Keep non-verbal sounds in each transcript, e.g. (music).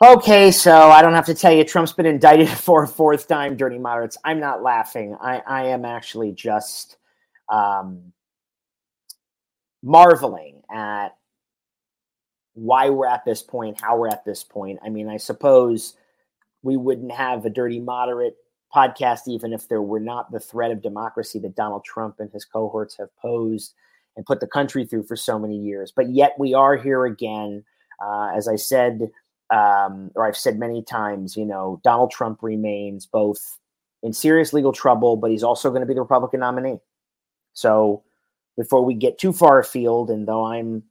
Okay, so I don't have to tell you, Trump's been indicted (laughs) for a fourth time, dirty moderates. I'm not laughing. I, I am actually just um, marveling at why we're at this point, how we're at this point. I mean, I suppose we wouldn't have a dirty moderate podcast even if there were not the threat of democracy that Donald Trump and his cohorts have posed and put the country through for so many years. But yet we are here again. Uh, as I said, um, or I've said many times, you know, Donald Trump remains both in serious legal trouble, but he's also going to be the Republican nominee. So before we get too far afield, and though I'm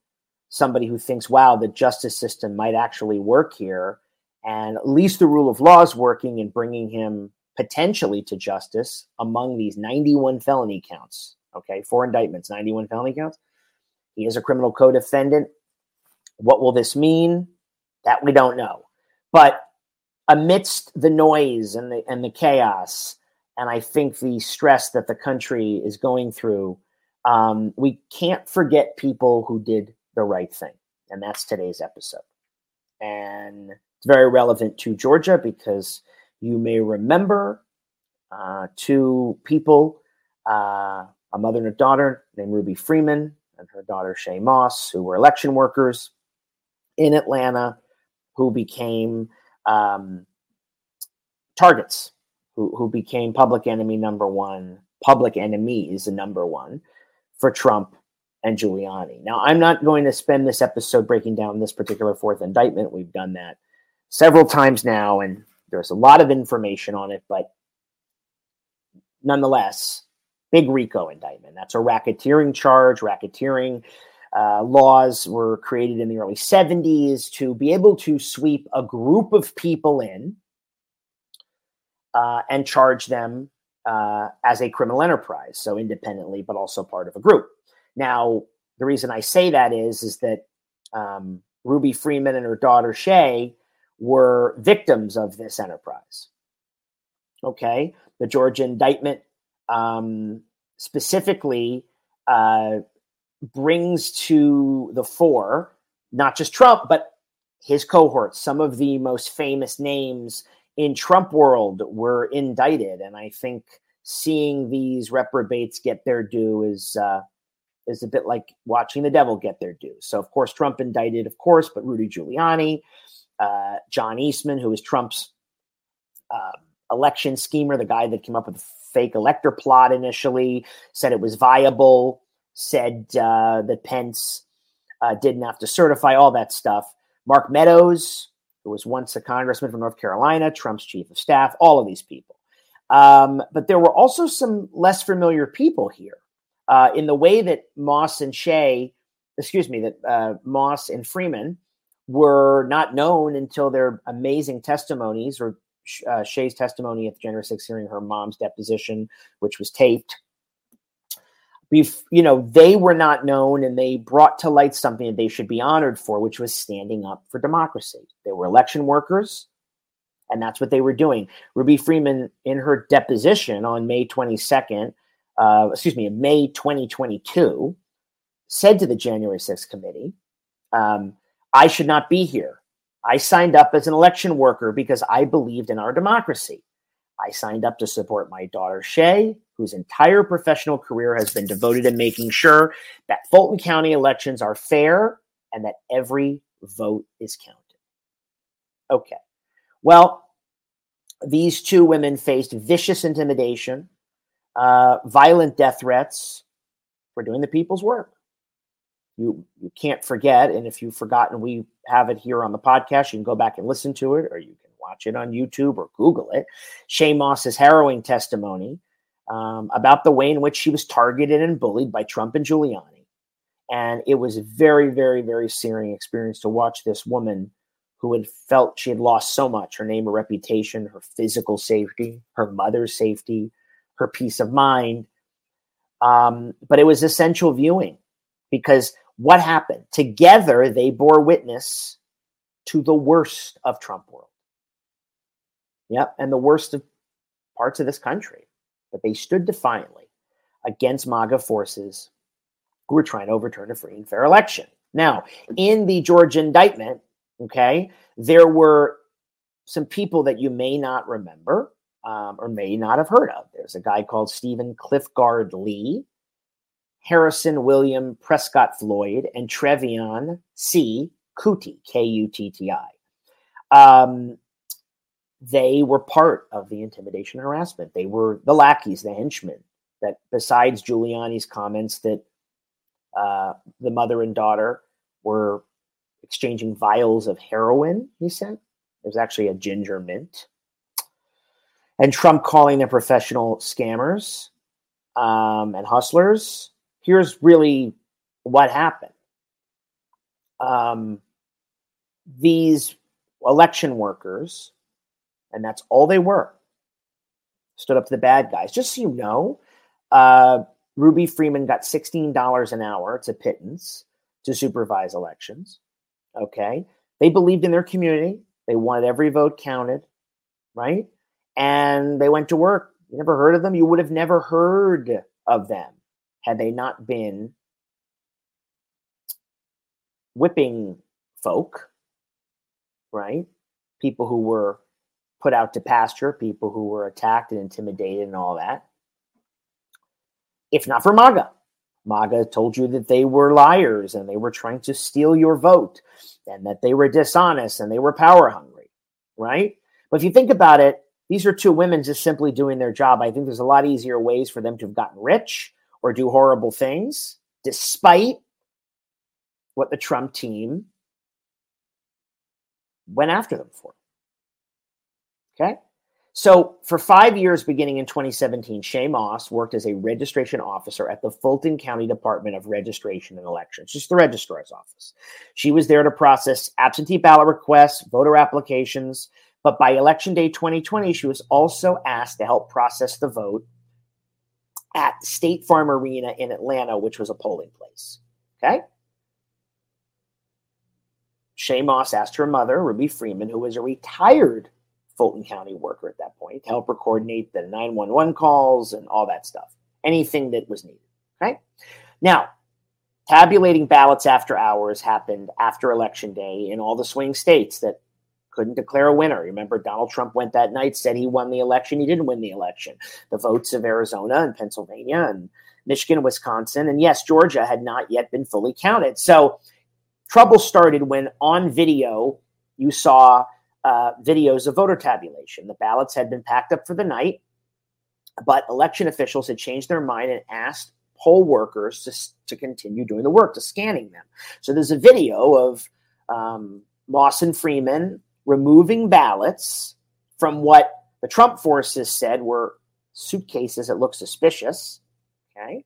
somebody who thinks, wow, the justice system might actually work here, and at least the rule of law is working in bringing him potentially to justice among these 91 felony counts. Okay, four indictments, 91 felony counts. He is a criminal co-defendant. What will this mean? That we don't know. But amidst the noise and the and the chaos, and I think the stress that the country is going through, um, we can't forget people who did the right thing, and that's today's episode. And it's very relevant to Georgia because you may remember uh, two people, uh, a mother and a daughter named Ruby Freeman and her daughter Shaye Moss, who were election workers in Atlanta, who became um, targets, who, who became public enemy number one, public enemies number one for Trump and Giuliani. Now, I'm not going to spend this episode breaking down this particular fourth indictment. We've done that several times now, and there's a lot of information on it, but nonetheless, big RICO indictment. That's a racketeering charge. Racketeering uh, laws were created in the early 70s to be able to sweep a group of people in uh, and charge them uh, as a criminal enterprise, so independently, but also part of a group. Now, the reason I say that is is that um, Ruby Freeman and her daughter Shaye were victims of this enterprise. Okay, the Georgia indictment um, specifically uh, brings to the fore not just Trump, but his cohorts. Some of the most famous names in Trump world were indicted, and I think seeing these reprobates get their due is uh, is a bit like watching the devil get their due. So, of course, Trump indicted, of course, but Rudy Giuliani, uh, John Eastman, who was Trump's uh, election schemer, the guy that came up with the fake elector plot initially, said it was viable, said uh, that Pence uh, didn't have to certify all that stuff. Mark Meadows, who was once a congressman from North Carolina, Trump's chief of staff, all of these people. Um, but there were also some less familiar people here uh, in the way that Moss and Shaye, excuse me, that uh, Moss and Freeman were not known until their amazing testimonies or uh, Shaye's testimony at the January 6th hearing, her mom's deposition, which was taped. Bef- you know, they were not known and they brought to light something that they should be honored for, which was standing up for democracy. They were election workers, and that's what they were doing. Ruby Freeman, in her deposition on May 22nd, uh, excuse me, May 2022, said to the January 6th committee, um, I should not be here. I signed up as an election worker because I believed in our democracy. I signed up to support my daughter Shaye, whose entire professional career has been devoted to making sure that Fulton County elections are fair and that every vote is counted. Okay. Well, these two women faced vicious intimidation, uh, violent death threats for doing the people's work you you can't forget and if you've forgotten we have it here on the podcast you can go back and listen to it or you can watch it on youtube or google it Shaye moss's harrowing testimony um, about the way in which she was targeted and bullied by trump and giuliani and it was a very very very searing experience to watch this woman who had felt she had lost so much her name her reputation her physical safety her mother's safety her peace of mind um, but it was essential viewing because what happened? Together, they bore witness to the worst of Trump world. Yep, and the worst of parts of this country. But they stood defiantly against MAGA forces who were trying to overturn a free and fair election. Now, in the Georgia indictment, Okay. There were some people that you may not remember um, or may not have heard of. There's a guy called Stephen Clifford Lee, Harrison William Prescott Floyd, and Trevian C. Kutti, K U T T I. Um, they were part of the intimidation and harassment. They were the lackeys, the henchmen. That besides Giuliani's comments that uh, the mother and daughter were exchanging vials of heroin, he said it was actually a ginger mint, and Trump calling them professional scammers um, and hustlers. Here's really what happened. Um, these election workers and that's all they were. Stood up to the bad guys. Just so you know, uh, Ruby Freeman got $16 an hour. It's a pittance to supervise elections. Okay. They believed in their community. They wanted every vote counted, right? And they went to work. You never heard of them? You would have never heard of them had they not been whipping folk, right? People who were put out to pasture, people who were attacked and intimidated and all that. If not for MAGA, MAGA told you that they were liars and they were trying to steal your vote and that they were dishonest and they were power hungry, right? But if you think about it, these are two women just simply doing their job. I think there's a lot easier ways for them to have gotten rich or do horrible things, despite what the Trump team went after them for. Okay. So for five years, beginning in 2017, Shaye Moss worked as a registration officer at the Fulton County Department of Registration and Elections, just the registrar's office. She was there to process absentee ballot requests, voter applications, but by election day 2020, she was also asked to help process the vote at State Farm Arena in Atlanta, which was a polling place. Okay. Shaye Moss asked her mother, Ruby Freeman, who was a retired Fulton County worker at that point to help her coordinate the 911 calls and all that stuff, anything that was needed. Okay. Now, tabulating ballots after hours happened after election day in all the swing states that couldn't declare a winner. Remember, Donald Trump went that night, said he won the election. He didn't win the election. The votes of Arizona and Pennsylvania and Michigan, Wisconsin, and yes, Georgia had not yet been fully counted. So trouble started when on video you saw uh, videos of voter tabulation. The ballots had been packed up for the night, but election officials had changed their mind and asked poll workers to, to continue doing the work, to scanning them. So there's a video of um, and Freeman removing ballots from what the Trump forces said were suitcases that look suspicious. Okay.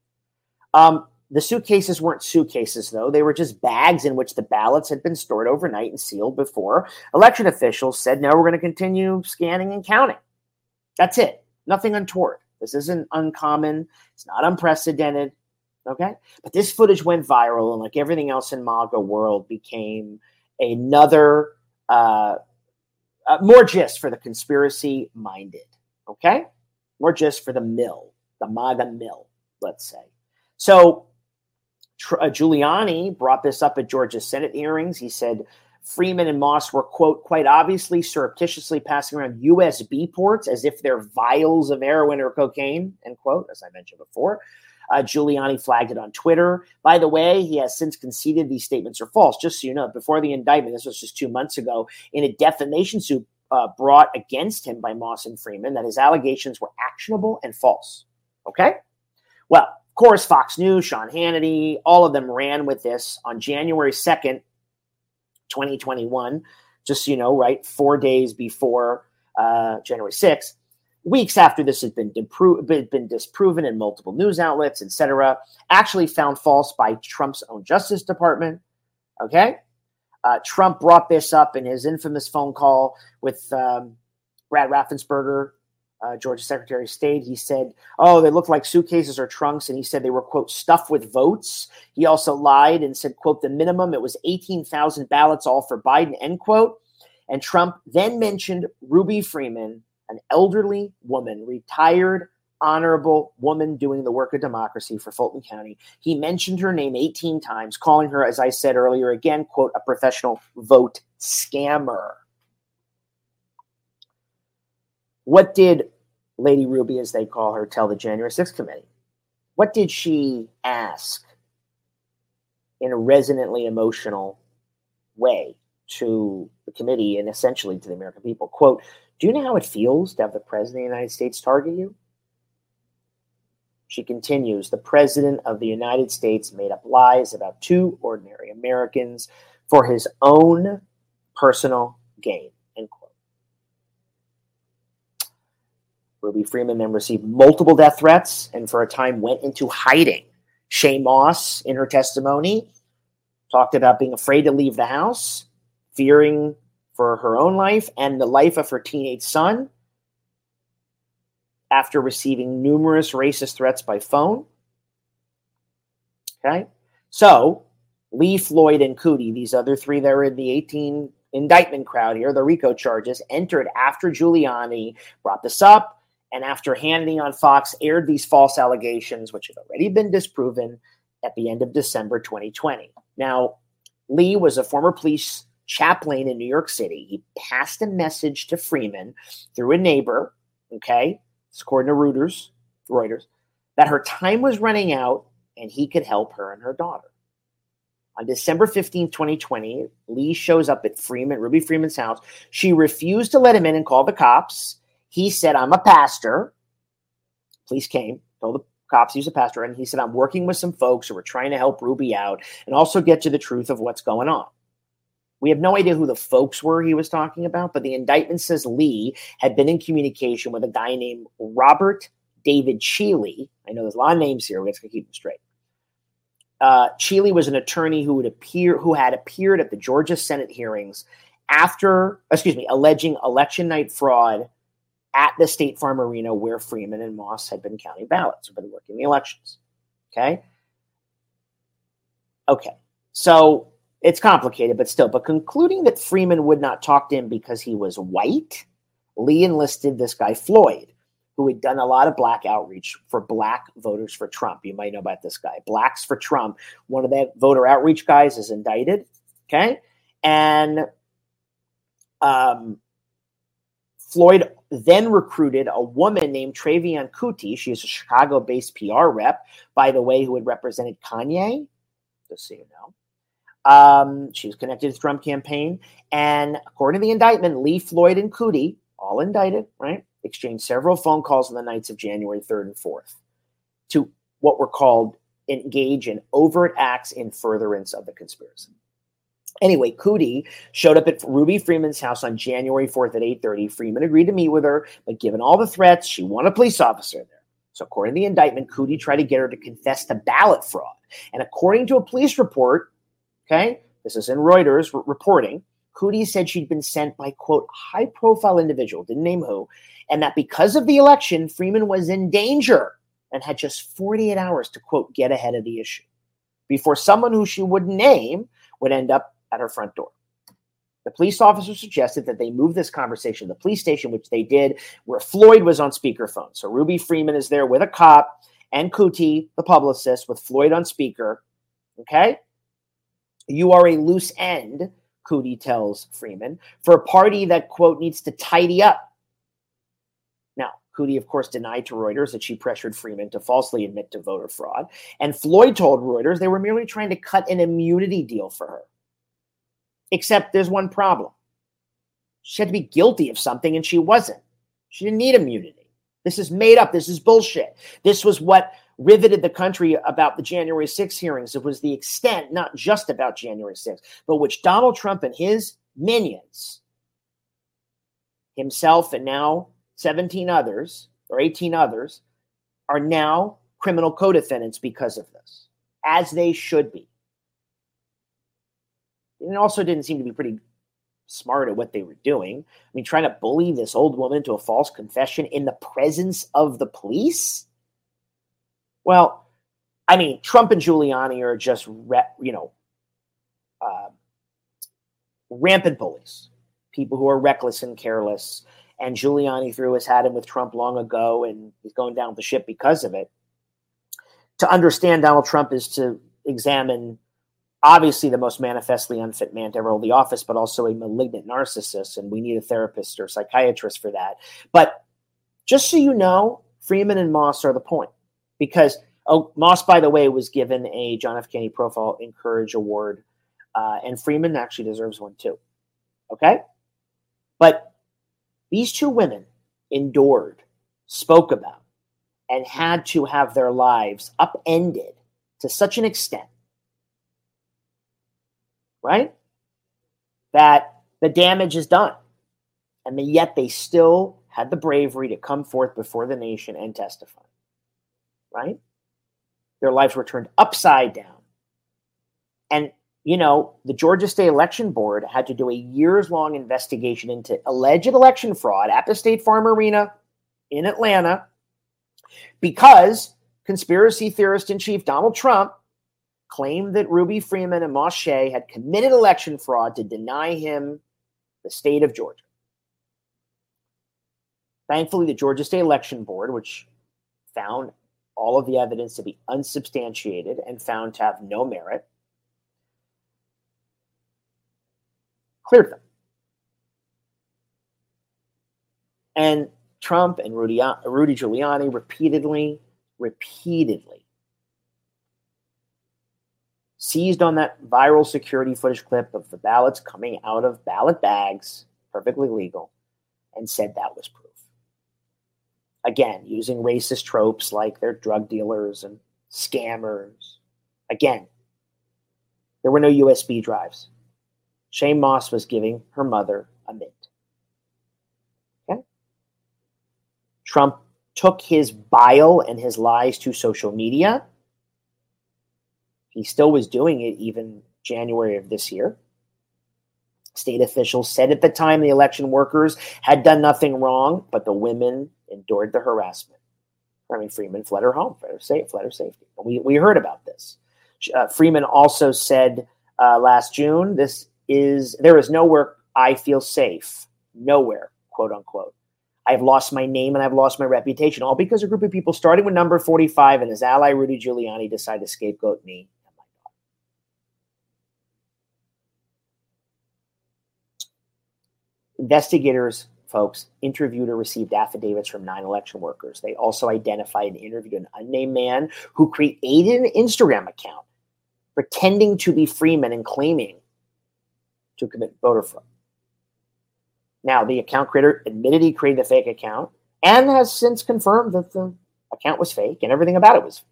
Um, the suitcases weren't suitcases, though. They were just bags in which the ballots had been stored overnight and sealed before. Election officials said, no, we're going to continue scanning and counting. That's it. Nothing untoward. This isn't uncommon. It's not unprecedented. Okay. But this footage went viral, and like everything else in MAGA world, became another, uh, uh, more just for the conspiracy minded. Okay. More just for the mill, the MAGA mill, let's say. So Giuliani brought this up at Georgia's Senate hearings. He said Freeman and Moss were, quote, quite obviously surreptitiously passing around USB ports as if they're vials of heroin or cocaine, end quote, as I mentioned before. Uh, Giuliani flagged it on Twitter. By the way, he has since conceded these statements are false. Just so you know, before the indictment, this was just two months ago, in a defamation suit uh, brought against him by Moss and Freeman, that his allegations were actionable and false. Okay? Well, course, Fox News, Sean Hannity, all of them ran with this on January 2nd, 2021, just you know, right? Four days before uh, January 6th. Weeks after this has been, been disproven in multiple news outlets, etc., actually found false by Trump's own Justice Department. Okay, uh, Trump brought this up in his infamous phone call with um, Brad Raffensperger uh, Georgia Secretary of State. He said, "Oh, they look like suitcases or trunks," and he said they were quote stuffed with votes. He also lied and said, "quote the minimum it was eighteen thousand ballots all for Biden." End quote. And Trump then mentioned Ruby Freeman, an elderly woman, retired honorable woman doing the work of democracy for Fulton County. He mentioned her name 18 times, calling her, as I said earlier, again, quote, a professional vote scammer. What did Lady Ruby, as they call her, tell the January 6th committee? What did she ask in a resonantly emotional way to the committee and essentially to the American people? Quote, do you know how it feels to have the President of the United States target you? She continues The President of the United States made up lies about two ordinary Americans for his own personal gain. End quote. Ruby Freeman then received multiple death threats and for a time went into hiding. Shaye Moss, in her testimony, talked about being afraid to leave the house, fearing for her own life and the life of her teenage son after receiving numerous racist threats by phone. Okay. So Lee, Floyd, and Kutti, these other three that are in the 18 indictment crowd here, the RICO charges, entered after Giuliani brought this up and after Hannity on Fox aired these false allegations, which had already been disproven at the end of December 2020. Now, Lee was a former police chaplain in New York City. He passed a message to Freeman through a neighbor, okay, according to Reuters, Reuters, that her time was running out and he could help her and her daughter. On December 15, 2020, Lee shows up at Freeman, Ruby Freeman's house. She refused to let him in and call the cops. He said, I'm a pastor. Police came, told the cops he's a pastor, and he said, I'm working with some folks who are trying to help Ruby out and also get to the truth of what's going on. We have no idea who the folks were he was talking about, but the indictment says Lee had been in communication with a guy named Robert David Cheeley. I know there's a lot of names here. We're going to keep them straight. Uh, Cheeley was an attorney who would appear who had appeared at the Georgia Senate hearings after, excuse me, alleging election night fraud at the State Farm Arena where Freeman and Moss had been counting ballots, had been working the elections. Okay. Okay. So it's complicated, but still. But concluding that Freeman would not talk to him because he was white, Lee enlisted this guy Floyd, who had done a lot of black outreach for black voters for Trump. You might know about this guy, Blacks for Trump. One of the voter outreach guys is indicted. Okay, and um, Floyd then recruited a woman named Trevian Kutti. She is a Chicago-based PR rep, by the way, who had represented Kanye. Just so you know. Um, she was connected to the Trump campaign. And according to the indictment, Lee, Floyd, and Kutti, all indicted, right, exchanged several phone calls on the nights of January 3rd and 4th to what were called engage in overt acts in furtherance of the conspiracy. Anyway, Kutti showed up at Ruby Freeman's house on January 4th at 8:30. Freeman agreed to meet with her, but given all the threats, she wanted a police officer there. So according to the indictment, Kutti tried to get her to confess to ballot fraud. And according to a police report, Okay, this is in Reuters reporting. Kutti said she'd been sent by, quote, high profile individual, didn't name who, and that because of the election, Freeman was in danger and had just 48 hours to, quote, get ahead of the issue before someone who she wouldn't name would end up at her front door. The police officer suggested that they move this conversation to the police station, which they did, where Floyd was on speakerphone. So Ruby Freeman is there with a cop and Kutti, the publicist, with Floyd on speaker. Okay. You are a loose end, Kutti tells Freeman, for a party that, quote, needs to tidy up. Now, Kutti, of course, denied to Reuters that she pressured Freeman to falsely admit to voter fraud. And Floyd told Reuters they were merely trying to cut an immunity deal for her. Except there's one problem. She had to be guilty of something and she wasn't. She didn't need immunity. This is made up. This is bullshit. This was what riveted the country about the January 6 hearings. It was the extent, not just about January 6, but which Donald Trump and his minions, himself and now 17 others or 18 others, are now criminal co defendants because of this, as they should be. And also didn't seem to be pretty smart at what they were doing. I mean, trying to bully this old woman to a false confession in the presence of the police well, I mean, Trump and Giuliani are just, you know, uh, rampant bullies, people who are reckless and careless and Giuliani threw his hat in with Trump long ago, and he's going down the ship because of it. To understand Donald Trump is to examine obviously the most manifestly unfit man to ever hold the office, but also a malignant narcissist, and we need a therapist or psychiatrist for that. But just so you know, Freeman and Moss are the point because oh, Moss, by the way, was given a John F. Kennedy Profile in Courage Award, uh, and Freeman actually deserves one too. Okay, but these two women endured, spoke about, and had to have their lives upended to such an extent right? That the damage is done. And yet they still had the bravery to come forth before the nation and testify, right? Their lives were turned upside down. And, you know, the Georgia State Election Board had to do a years long investigation into alleged election fraud at the State Farm Arena in Atlanta because conspiracy theorist in chief Donald Trump claimed that Ruby Freeman and Moshe had committed election fraud to deny him the state of Georgia. Thankfully, the Georgia State Election Board, which found all of the evidence to be unsubstantiated and found to have no merit, cleared them. And Trump and Rudy, uh, Rudy Giuliani repeatedly, repeatedly seized on that viral security footage clip of the ballots coming out of ballot bags, perfectly legal, and said that was proof. Again, using racist tropes like they're drug dealers and scammers. Again, there were no USB drives. Shaye Moss was giving her mother a mint. Okay? Trump took his bile and his lies to social media he still was doing it even January of this year. State officials said at the time the election workers had done nothing wrong, but the women endured the harassment. I mean, Freeman fled her home, fled her, safe, fled her safety. We, we heard about this. Uh, Freeman also said uh, last June, "This is there is nowhere I feel safe, nowhere, quote unquote. I've lost my name and I've lost my reputation, all because a group of people, starting with number 45 and his ally Rudy Giuliani, decided to scapegoat me Investigators, folks, interviewed or received affidavits from nine election workers. They also identified and interviewed an unnamed man who created an Instagram account pretending to be Freeman and claiming to commit voter fraud. Now, the account creator admitted he created a fake account and has since confirmed that the account was fake and everything about it was fake.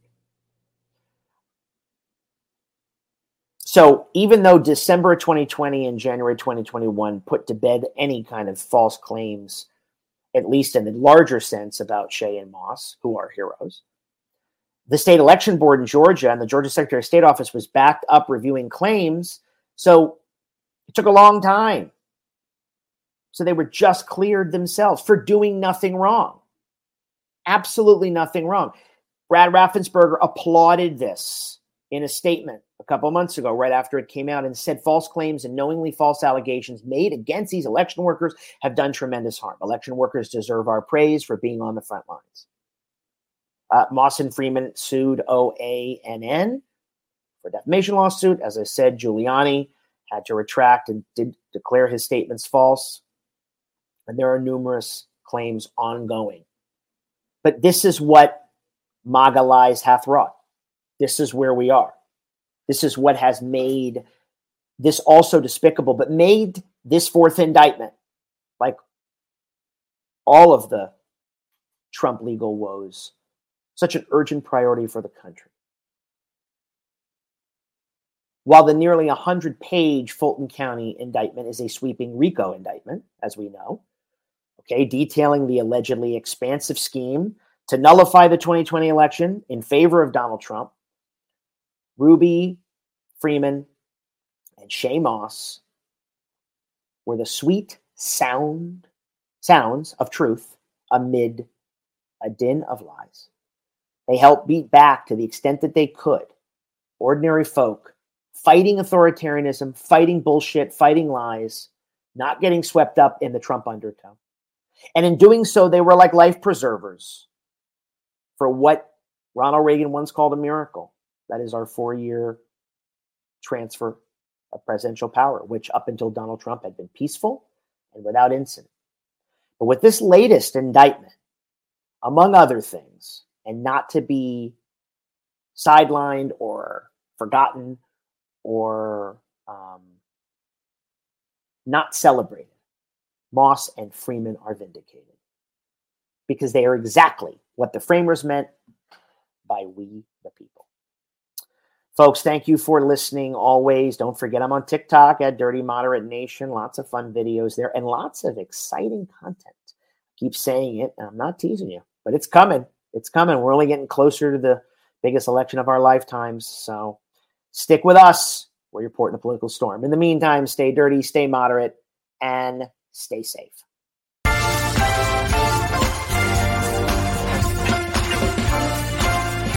So even though December 2020 and January 2021 put to bed any kind of false claims, at least in the larger sense about Shaye and Moss, who are heroes, the state election board in Georgia and the Georgia Secretary of State office was backed up reviewing claims. So it took a long time. So they were just cleared themselves for doing nothing wrong. Absolutely nothing wrong. Brad Raffensperger applauded this in a statement couple months ago, right after it came out, and said false claims and knowingly false allegations made against these election workers have done tremendous harm. Election workers deserve our praise for being on the front lines. Uh, Moss and Freeman sued OANN for defamation lawsuit. As I said, Giuliani had to retract and did declare his statements false. And there are numerous claims ongoing. But this is what MAGA lies hath wrought. This is where we are. This is what has made this also despicable, but made this fourth indictment, like all of the Trump legal woes, such an urgent priority for the country. While the nearly 100 page Fulton County indictment is a sweeping RICO indictment, as we know, okay, detailing the allegedly expansive scheme to nullify the 2020 election in favor of Donald Trump, Ruby Freeman and Shaye Moss were the sweet sound sounds of truth amid a din of lies. They helped beat back to the extent that they could ordinary folk fighting authoritarianism, fighting bullshit, fighting lies, not getting swept up in the Trump undertow. And in doing so, they were like life preservers for what Ronald Reagan once called a miracle. That is our four year transfer of presidential power, which up until Donald Trump had been peaceful and without incident. But with this latest indictment, among other things, and not to be sidelined or forgotten or um, not celebrated, Moss and Freeman are vindicated because they are exactly what the framers meant by we the people. Folks, thank you for listening always. Don't forget, I'm on TikTok at Dirty Moderate Nation. Lots of fun videos there and lots of exciting content. keep saying it, I'm not teasing you, but it's coming. It's coming. We're only getting closer to the biggest election of our lifetimes. So stick with us. We're reporting the political storm. In the meantime, stay dirty, stay moderate, and stay safe.